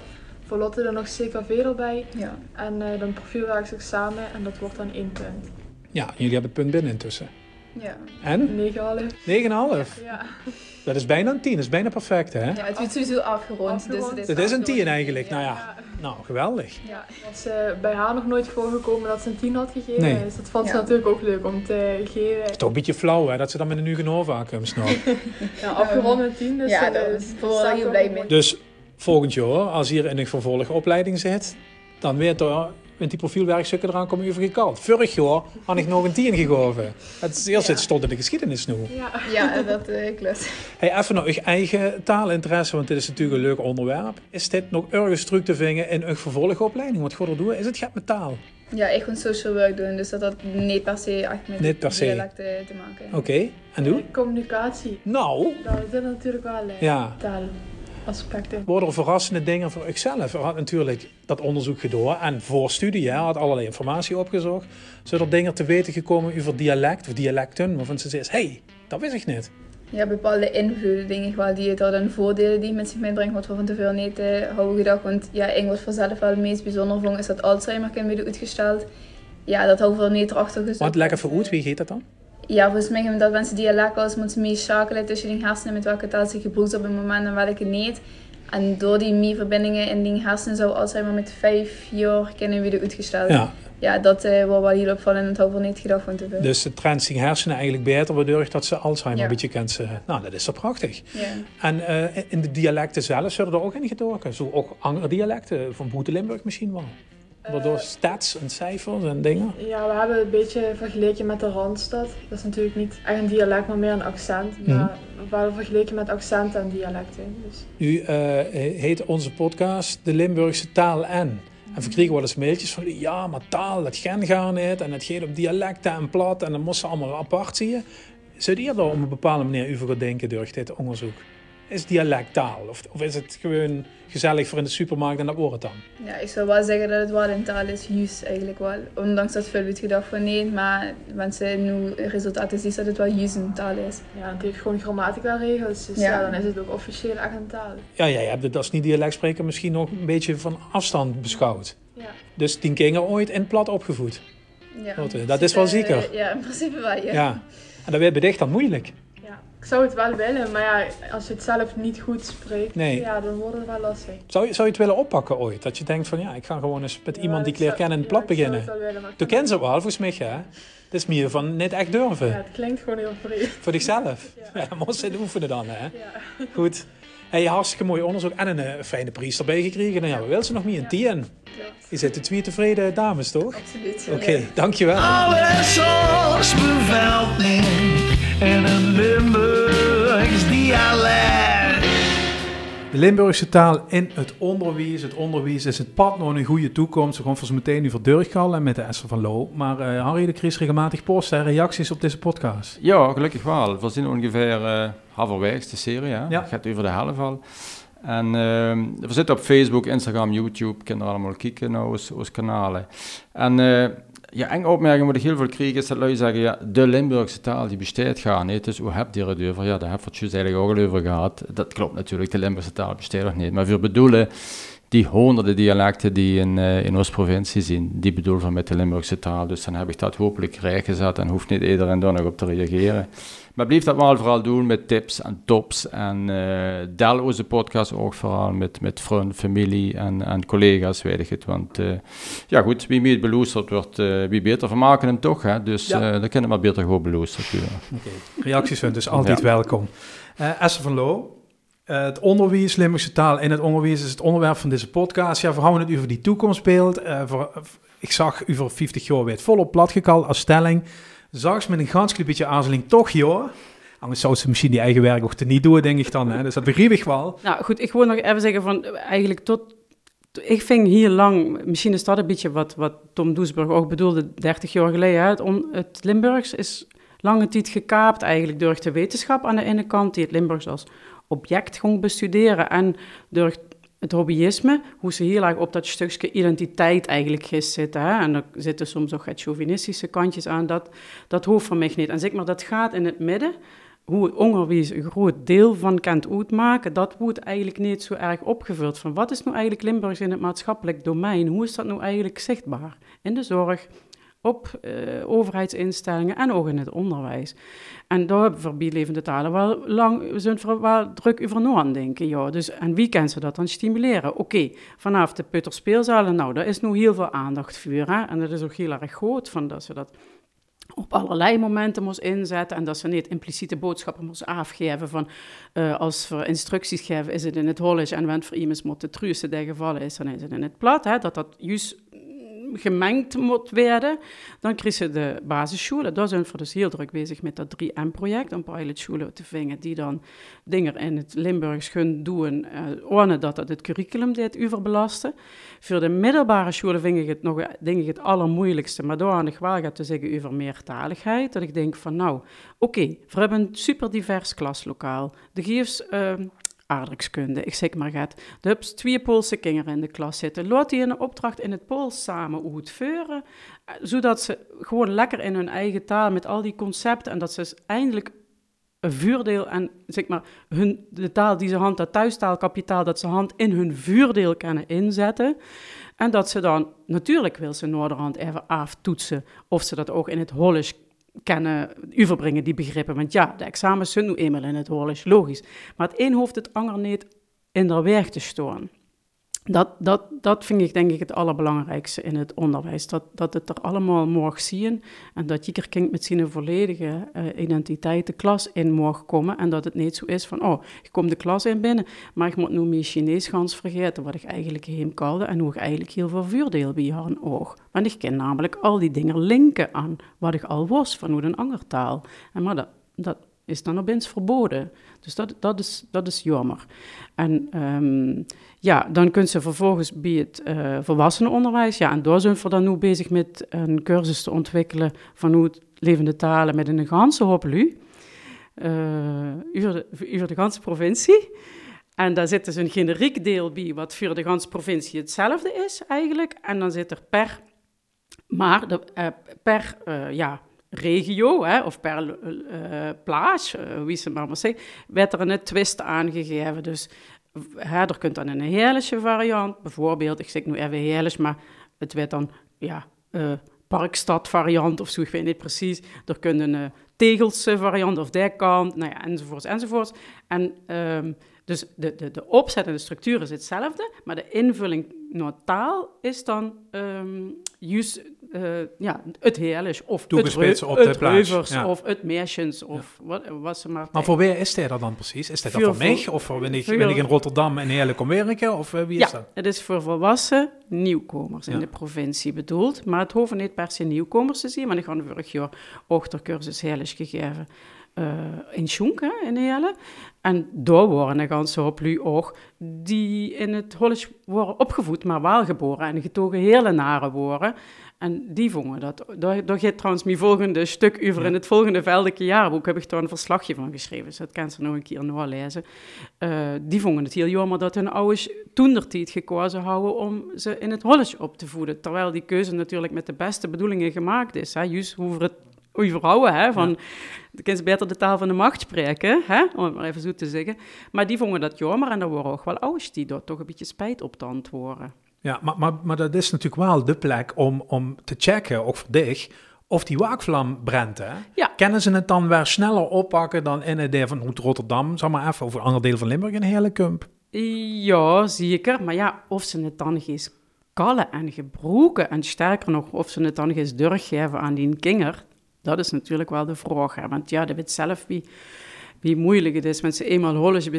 Voor Lotte er nog CKV erbij. ja. En eh dan profielwerkstuk samen. En dat wordt dan één punt. Ja, jullie hebben het punt binnen intussen. ja. En? 9,5. 9,5. Ja. Dat is bijna een 10, dat is bijna perfect hè? Ja, het wordt sowieso afgerond. Afgerond. Dus Het is een 10 eigenlijk, nou ja. Nou, geweldig. Ja. Het was eh, bij haar nog nooit voorgekomen dat ze een 10 had gegeven. Nee. Dus dat vond ze Ja. natuurlijk ook leuk om te geven. Het is toch een beetje flauw hè, dat ze dan met een Ugenova komt snap. Ja, afgerond met 10. Dus Ja, daar heel blij mee. Dus volgend jaar, als hier in een vervolgopleiding zit, dan weet er met die profielwerkstukken eraan komen over gekald. Vorig jaar had ik nog een 10 gegeven. Het is eerst Ja. het stond in de geschiedenis nu. Ja. Ja, dat eh, klopt. Hey, even naar uw eigen taalinteresse, want dit is natuurlijk een leuk onderwerp. Is dit nog ergens terug te vinden in een vervolgopleiding? Wat er doen? Is het gaat met taal? Ja, ik ga social work doen, dus dat had niet per se echt met Niet per se. dialecten te maken. Oké, en doe? Eh, Communicatie. Nou, Daar zitten natuurlijk wel eh, ja. Taalaspecten. Worden er verrassende dingen voor ikzelf? Er had natuurlijk dat onderzoek gedaan en voor studie hè, had allerlei informatie opgezocht. Zijn er dingen te weten gekomen over dialect of dialecten? Waarvan ze zegt, hé, hey, dat wist ik niet. Ja, bepaalde invloeden, denk ik wel, die het al dan voordelen die met zich meebrengt, wat we van tevoren niet eh hadden gedacht. Want ja, ik was vanzelf wel het meest bijzonder vond, is dat Alzheimer kan worden uitgesteld. Ja, dat hadden we niet erachter gezocht. Want lekker voor wie gaat dat dan? Ja, volgens mij dat mensen dialect als moeten ze mee schakelen tussen die hersenen met welke taal ze gebruikt op het moment en welke niet. En door die mee-verbindingen in die hersenen zou Alzheimer met vijf jaar kunnen worden uitgesteld. Ja, Ja, dat eh wordt wel heel opvallend en dat we niet gedacht van tevoren. dus het traint zich hersenen eigenlijk beter, waardoor dat ze Alzheimer Ja. een beetje kent. ze. Nou, dat is toch prachtig. Ja. En eh, in de dialecten zelf zullen er ook in gedoken. Zo ook andere dialecten, van Boete Limburg misschien wel. Waardoor Eh, stats en cijfers en dingen. Ja, we hebben het een beetje vergeleken met de Randstad. Dat is natuurlijk niet echt een dialect, maar meer een accent. Mhm. Maar we hebben vergeleken met accenten en dialecten. Dus Nu eh, heet onze podcast De Limburgse Taal en. En we kregen wel eens mailtjes van, ja, maar taal, dat gaan gaan niet. En het gaat op dialecten en plat en dan moest ze allemaal apart zien. Zou je er op een bepaalde manier over gaan denken door dit onderzoek? Is dialect taal? Of, of is het gewoon gezellig voor in de supermarkt en dat wordt het dan? ja, ik zou wel zeggen dat het wel een taal is, juist eigenlijk wel. Ondanks dat veel wordt gedacht van nee, maar mensen nu resultaten zien dat het wel juist een taal is. ja, het heeft gewoon grammatica regels. Dus Ja. ja. dan is het ook officieel echt een taal. Ja, jij hebt het als niet dialect spreken misschien nog een beetje van afstand beschouwd. Ja. Dus tien kinderen ooit in het plat opgevoed. Ja, eh, dat is wel principe, zeker. eh, Ja, in principe wel, ja. Ja. En dat werd bedicht dan moeilijk. Ik zou het wel willen, maar ja, als je het zelf niet goed spreekt, Nee. ja, dan wordt het wel lastig. Zou je, zou je het willen oppakken ooit? Dat je denkt van ja, ik ga gewoon eens met Ja, iemand die ik leer kennen in het plat beginnen. het Toen ken ze wel, volgens mij hè. Het is meer van niet echt durven. het- Ja, het klinkt gewoon heel vreemd. Voor zichzelf. Ja. Ja, moest ze oefenen dan hè. Ja. Goed. Hey, hartstikke mooi onderzoek en een eh, fijne prijs erbij gekregen. Nou ja, we willen ze nog meer een tien. Ja. Je zit de twee tevreden dames toch? Absoluut. Oké, ja. dankjewel. Alles als bevelding en een Limburgs dialect. De Limburgse taal in het onderwijs. Het onderwijs is het pad naar een goede toekomst. We gaan voor zo meteen nu voor Durgal en met de Esther van Loo. Maar eh Harry de Kries regelmatig post hè, reacties op deze podcast. Ja, gelukkig wel. We zijn ongeveer eh halverwege de serie. Hè? Ja. Het gaat over de helft al. En ehm, we zitten op Facebook, Instagram, YouTube. Kunnen er allemaal kijken naar onze, onze kanalen. En eh, ja, een opmerking wat ik heel veel kreeg is dat lui zeggen, ja, de Limburgse taal die bestaat gaan niet. Dus hoe heb je het over? Ja, daar hebben we het eigenlijk ook al over gehad. Dat klopt natuurlijk, de Limburgse taal bestaat nog niet. Maar we bedoelen die honderden dialecten die in, uh, in onze provincie zijn, die bedoel van met de Limburgse taal. Dus dan heb ik dat hopelijk rechtgezet en hoeft niet iedereen daar nog op te reageren. Maar blijf dat maar vooral doen met tips en tops. En uh, deel onze podcast ook vooral met, met vrienden, familie en, en collega's, weet ik het. Want uh, ja goed, wie meer beluisterd wordt, uh, wie beter vermaken hem toch. Hè? Dus ja. dan kunnen we maar beter gewoon beluisterd worden. Okay. Reacties zijn dus altijd ja. welkom. Esther van Loo, uh, het onderwijs, Limburgse taal in het onderwijs is het onderwerp van deze podcast. Ja, we houden het over die toekomstbeeld. Uh, voor, ik zag u voor 50 jaar weer volop platgekald als stelling. Zag ze met een gans beetje aarzeling toch, joh. Anders zou ze misschien die eigen werk ook te niet doen, denk ik dan. Hè? Dus dat begreep ik wel. Nou goed, ik wil nog even zeggen van eigenlijk tot... Ik vind hier lang, misschien is dat een beetje wat, wat Tom Doesburg ook bedoelde 30 jaar geleden. Hè? Het, het Limburgs is lange tijd gekaapt eigenlijk door de wetenschap aan de ene kant, die het Limburgs als object ging bestuderen. En door het hobbyisme, hoe ze heel erg op dat stukje identiteit eigenlijk zitten. Hè? En er zitten soms ook het chauvinistische kantjes aan, dat, dat hoeft van mij niet. En zeg maar, dat gaat in het midden, hoe het een groot deel van kent uitmaken, dat wordt eigenlijk niet zo erg opgevuld. Van wat is nou eigenlijk Limburgs in het maatschappelijk domein? Hoe is dat nou eigenlijk zichtbaar? In de zorg, op uh, overheidsinstellingen en ook in het onderwijs. En daar hebben levende talen wel lang, zijn wel druk over na aan denken. Ja. Dus, en wie kan ze dat dan stimuleren? Oké, vanaf de Putterspeelzalen, nou, daar is nu heel veel aandacht voor. Hè? En dat is ook heel erg groot, van dat ze dat op allerlei momenten moest inzetten en dat ze niet impliciete boodschappen moest afgeven van uh, als we instructies geven is het in het Hollands en wanneer voor iemand moet de truuste der gevallen is, dan is het in het plat. Hè? Dat dat juist gemengd moet werden, dan krijg je de basisscholen. Daar zijn we dus heel druk bezig met dat 3M-project, om pilotscholen te vinden die dan dingen in het Limburgs gaan doen, uh, dat dat het curriculum dit overbelasten. Voor de middelbare scholen vind ik het nog denk ik het allermoeilijkste, maar daar ik wel gaat te zeggen over meertaligheid, dat ik denk van nou, oké, we hebben een super divers klaslokaal. De geefs... Uh, aardrijkskunde. Ik zeg maar gaat. De twee Poolse kinderen in de klas zitten. Laat die een opdracht in het Pools samen uitvoeren, eh, zodat ze gewoon lekker in hun eigen taal met al die concepten en dat ze eindelijk een vuurdeel en zeg maar hun, de taal die ze hand, dat thuistaalkapitaal dat ze hand in hun vuurdeel kunnen inzetten. En dat ze dan, natuurlijk wil ze Noorderhand even aftoetsen of ze dat ook in het Hollisch kennen overbrengen, die begrippen. Want ja, de examens zijn nu eenmaal in het Hollands, logisch. Maar het een hoeft het ander niet in de weg te staan. Dat, dat, dat vind ik denk ik het allerbelangrijkste in het onderwijs. Dat, dat het er allemaal mag zien en dat je kind met zijn volledige uh, identiteit de klas in mag komen. En dat het niet zo is van, oh, ik kom de klas in binnen, maar ik moet nu mijn Chinees gaan vergeten, wat ik eigenlijk heemkalde en hoe ik eigenlijk heel veel voordeel bij haar oog. Want ik ken namelijk al die dingen linken aan wat ik al was van hoe een andere taal. En maar dat, dat is dan opeens verboden. Dus dat, dat, is, dat is jammer. En um, ja, dan kunt ze vervolgens bij het uh, volwassenenonderwijs, ja, en daar zijn we dan nu bezig met een cursus te ontwikkelen van hoe levende talen met een ganse hoop lu, uh, over, de, over de ganse provincie. En daar zit dus een generiek deel bij, wat voor de ganse provincie hetzelfde is eigenlijk. En dan zit er per, maar de, uh, per, ja, regio, hè, of per uh, plaats, uh, wie ze maar maar zeggen, werd er een twist aangegeven. Dus hè, er kunt dan een heerlijke variant, bijvoorbeeld, ik zeg nu even heerlijk, maar het werd dan, ja, uh, parkstad variant of zo, ik weet niet precies. Er kunnen een tegelse variant of dekkant, nou ja, enzovoorts, enzovoorts. En um, dus de, de, de opzet en de structuur is hetzelfde, maar de invulling naar taal is dan um, juist uh, ja, het heerlijk of het, op reuvers ja. of het meisjes of wat, wat ze maar... Maar voor wie is hij dat dan precies? Is dat voor, voor mij of voor ben ik, ben ik in Rotterdam en heerlijk kom werken of uh, wie ja, is dat? het is voor volwassen nieuwkomers in de provincie bedoeld, maar het hoeven niet per se nieuwkomers te zijn, maar ik had vorig jaar ochtercursus heerlijk gegeven in Schoenke in Heerlen. En daar worden een ganse hoop lui ook die in het Hollands worden opgevoed, maar wel geboren en getogen Heerlenaren worden. En die vonden dat. Daar, daar gaat trouwens mijn volgende stuk over in het volgende veldelijke jaarboek. Heb ik daar een verslagje van geschreven. Dus dat kan ze nog een keer nalezen. Uh, die vonden het heel jammer dat hun ouders toen der tijd gekozen houden om ze in het Hollands op te voeden. Terwijl die keuze natuurlijk met de beste bedoelingen gemaakt is. Hè. Juist over het overhouden, hè, van... Dan kunnen ze beter de taal van de macht spreken, hè? om het maar even zo te zeggen. Maar die vonden dat jammer en er waren ook wel ouders die daar toch een beetje spijt op te antwoorden. Ja, maar, maar, maar dat is natuurlijk wel de plek om, om te checken, ook voor dich, of die waakvlam brandt. Hè? Ja. Kennen ze het dan weer sneller oppakken dan in het deel van Rotterdam, zeg maar even, of een ander deel van Limburg in Heerlijkump? Ja, zeker. Maar ja, of ze het dan eens kallen en gebroken en sterker nog, of ze het dan eens doorgeven aan die kinger, dat is natuurlijk wel de vraag. Hè? Want ja, je weet zelf wie, wie moeilijk het is. Met ze eenmaal holen, je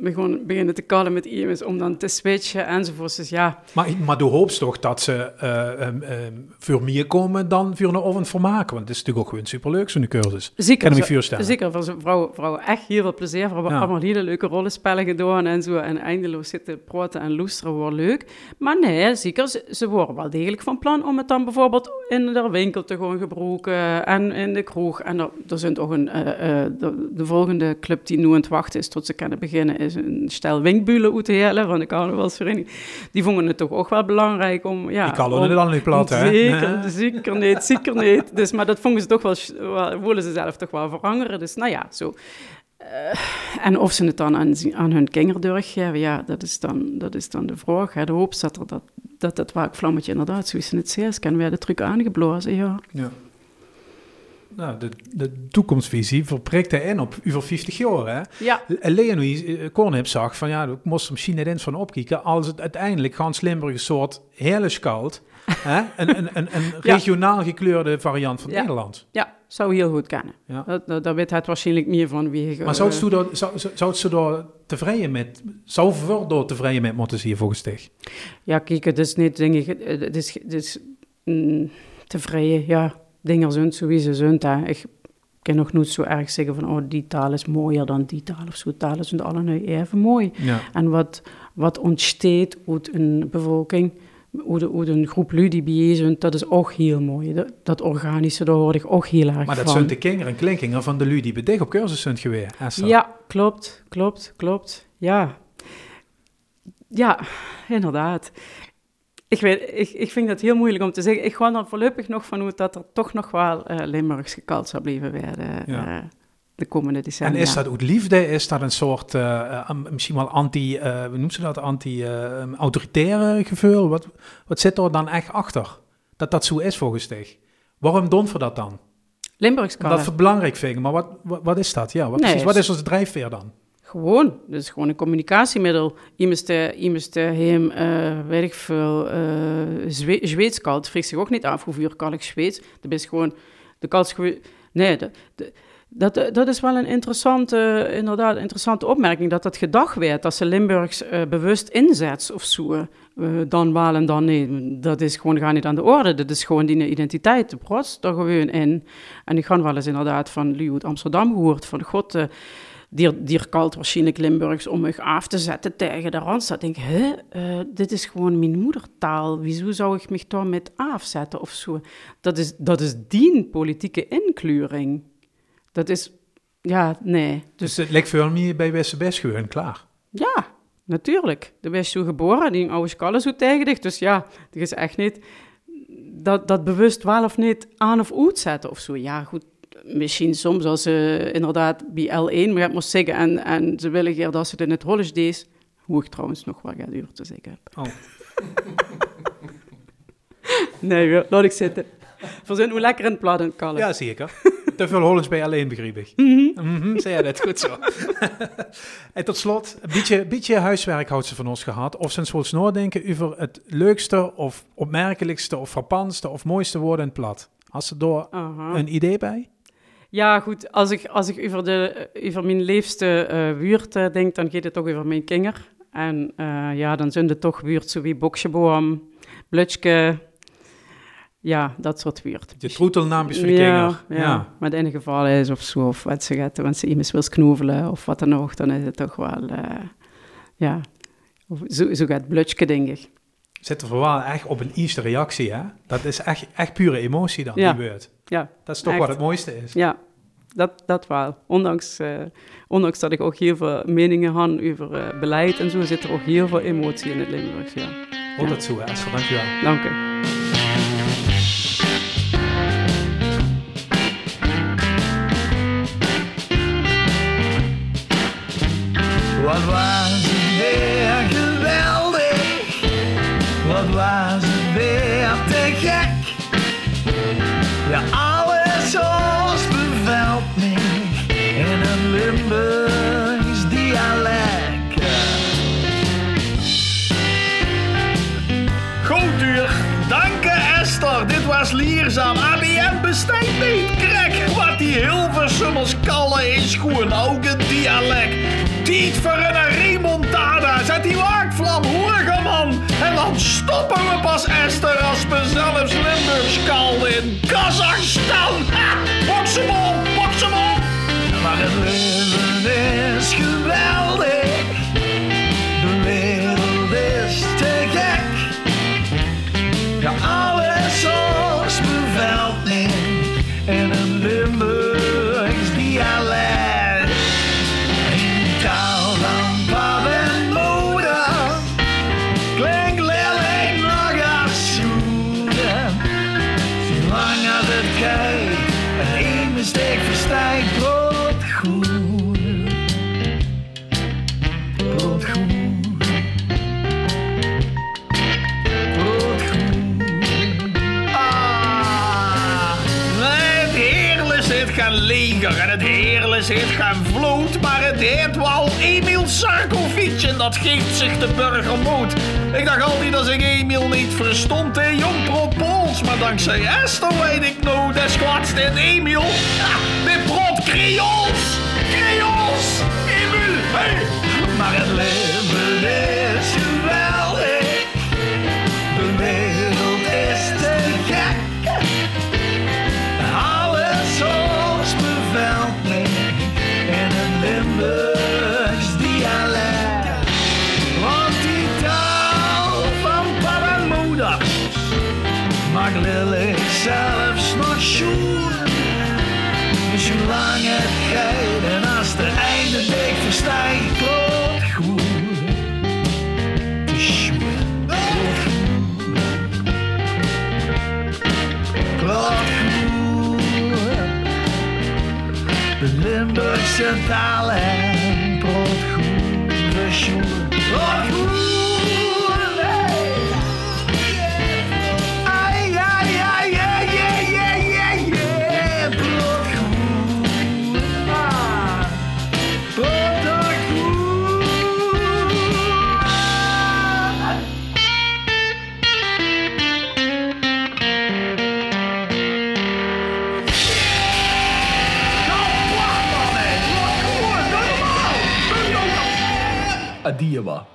bes- begon, beginnen te kallen met iemand om dan te switchen enzovoort. Dus ja, Maar, maar du hoopt toch dat ze eh um, um, voor meer komen dan voor een oven vermaken? Want het is natuurlijk ook gewoon superleuk, zo'n cursus. zeker. Kan me. Zeker, voor vrouwen, vrouwen echt heel veel plezier. We hebben Ja. allemaal hele leuke rollenspellen gedaan en zo. En eindeloos zitten praten en loesteren wordt leuk. Maar nee, zeker, ze, ze worden wel degelijk van plan om het dan bijvoorbeeld in de winkel te gaan gebruiken en in de kroeg. En er, er zijn toch een, eh, eh, de, de volgende club die nu aan het wachten is tot ze kunnen beginnen, is een stel winkbulen uit te halen van de carnavalsvereniging. Die vonden het toch ook wel belangrijk om... Ja, Die kallen om- het dan niet plat, hè? Zeker, zeker niet, zeker niet. Dus, maar dat vonden ze toch wel, wel, ze zelf toch wel veranderen. Dus nou ja, zo. Eh, en of ze het dan aan, aan hun kinderen doorgeven, ja, dat is dan, dat is dan de vraag. Hè. De hoop zat er dat dat, dat waakvlammetje inderdaad, zoals ze het zegt, kan weer de truc aangeblazen, ja. Ja. Nou, de, de toekomstvisie verprikt hij in op over 50 jaar, hè? Ja, Leonie eh, Kornhip zag van ja, ik moest er eens van opkijken als het uiteindelijk Gans Limburg een soort hè? Een, een, een, een regionaal gekleurde variant van Ja. Nederland. ja, zou heel goed kennen. Ja. Dat, dat, weet het waarschijnlijk meer van wie... Maar zou ze daar, zou, zou- zou het ze daar tevreden met, zou voor daar tevreden met moeten zien volgens dich? Ja, kijk, het is niet, denk ik, het is, het is mm, tevreden, ja. Dingen zijn sowieso zijn. Hè. Ik kan nog niet zo erg zeggen van, oh, die taal is mooier dan die taal of zo. Talen zijn alle nu even mooi. Ja. En wat, wat ontsteekt uit een bevolking, uit, uit een groep lui die zijn, dat is ook heel mooi. Dat, dat organische, daar hoor ik ook heel erg Maar dat van. zijn de kinderen en klinkingen van de lui die bij op cursus zijn geweest. Esther. Ja, klopt, klopt, klopt. Ja. Ja, inderdaad. Ik, weet, ik, ik vind het heel moeilijk om te zeggen. Ik ga er voorlopig nog vanuit dat er toch nog wel eh Limburgs gekald zal blijven werden Ja. eh, de komende En decennia. is dat uit liefde? Is dat een soort, eh, misschien wel anti, eh hoe noemt ze dat, anti-autoritaire gevoel? Wat, wat zit er dan echt achter? Dat dat zo is volgens dich? Waarom doen we dat dan? Limburgs Dat we het belangrijk vinden, maar wat, wat, wat is dat? Ja, wat, Nee, precies, wat is- is onze drijfveer dan? Gewoon, is gewoon een communicatiemiddel. Iemand iemand te hem, eh weet ik veel, eh Zwe Zweeds zich ook niet af hoeveel kan ik Zweeds. Dat is gewoon, de gewoon- nee, dat, dat, is wel een interessante, inderdaad, interessante opmerking, dat dat gedacht werd, dat ze Limburgs eh, bewust inzet of zo. eh, dan wel en dan nee, dat is gewoon gaan niet aan de orde. Dat is gewoon die identiteit, de prots daar gewoon in. En ik ga wel eens inderdaad van uit Amsterdam gehoord, van god... eh, die, die kalt waarschijnlijk Limburgs om me af te zetten tegen de Randstad. Ik denk, hè, eh, dit is gewoon mijn moedertaal. Wieso zou ik me daar met afzetten of zo? Dat is, dat is die politieke inkleuring. Dat is, ja, nee. Dus Dus het lijkt veel meer bij WSBS gewoon klaar. ja, natuurlijk. De je zo geboren, die oude skallen zo tegen dich. Dus ja, er is echt niet dat, dat bewust wel of niet aan of uitzetten of zo. Ja, goed. Misschien soms als ze inderdaad bij L1 maar moest zeggen en, en ze willen graag dat ze het in het Hollands deed. Hoe ik trouwens nog wel ga duur te zeggen heb. Oh. nee, laat ik zitten. Verzin hoe lekker in het plat in het kallen. Ja, zeker. Te veel Hollands bij alleen, begreep ik. Mhm, zei je dat? Goed zo. en tot slot, een beetje, beetje huiswerk houdt ze van ons gehad. Of ze eens wel nadenken over het leukste of opmerkelijkste of frappantste of mooiste woord in het plat. Als ze Aha. een idee bij? Ja, goed. Als ik, als ik over, de, over mijn leefste eh buurt eh, denk, dan gaat het toch over mijn kinger. En eh, ja, dan zijn het toch buurt zo wie Boksjeboom, Blutske. Ja, dat soort buurt. De troetelnaampjes voor de ja, kinder. ja. Ja. maar in ieder geval is of zo, of wat ze gaat, want ze iemand wil knoevelen of wat dan ook, dan is het toch wel, ja, Of zo, zo gaat Blutske, denk ik zitten er vooral echt op een eerste reactie. Hè? Dat is echt, echt pure emotie dan, die beurt. Ja, dat is toch wat het mooiste is. Ja, dat, dat wel. Ondanks, eh, ondanks dat ik ook heel veel meningen had over eh, beleid en zo, zit er ook heel veel emotie in het Limburgs. Ja. Ook dat zo, Dankjewel. Dank u. Wat waar? Was het weer te gek? Ja, alles ons bevalt me in een Limburgs dialect. Goed uur, dank Esther. Dit was leerzaam. ABM besteedt niet. Krek, wat die Hilversummers kallen is gewoon ook een dialect. Tijd voor een remontada. Zet die waakvlam, hoerige man. Dan stoppen we pas Esther als we zelfs Limburgs in Kazachstan. Ha, pak ze op, op. Maar het leven is geweldig. Zit gaan vloot, maar het heet wel Emil Sarkovic en dat geeft zich de burger moed. Ik dacht altijd dat ik Emil niet verstond, hè, jong Pools, maar dankzij Esther weet ik nou, dat is in Emil. Ja, dit brood Creols, Creols, Emil, hey. Maar het leven is een Limburgs dialect. Want die taal van pap en moeder mag lelijk zelfs nog schoen. Dus zolang het De Limburgse taal en brood goed. De Adiaba.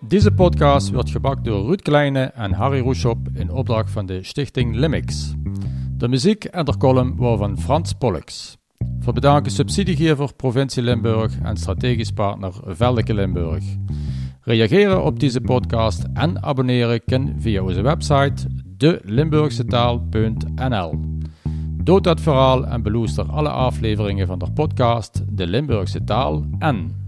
Deze podcast wordt gebakt door Ruud Kleine en Harry Roeshop in opdracht van de stichting Limix. De muziek en de column waren van Frans Pollux. Voor bedanken subsidiegever Provincie Limburg en strategisch partner Veldeke Limburg. Reageren op deze podcast en abonneren kan via onze website delimburgsetaal.nl. Dood dat verhaal en beluister alle afleveringen van de podcast De Limburgse Taal en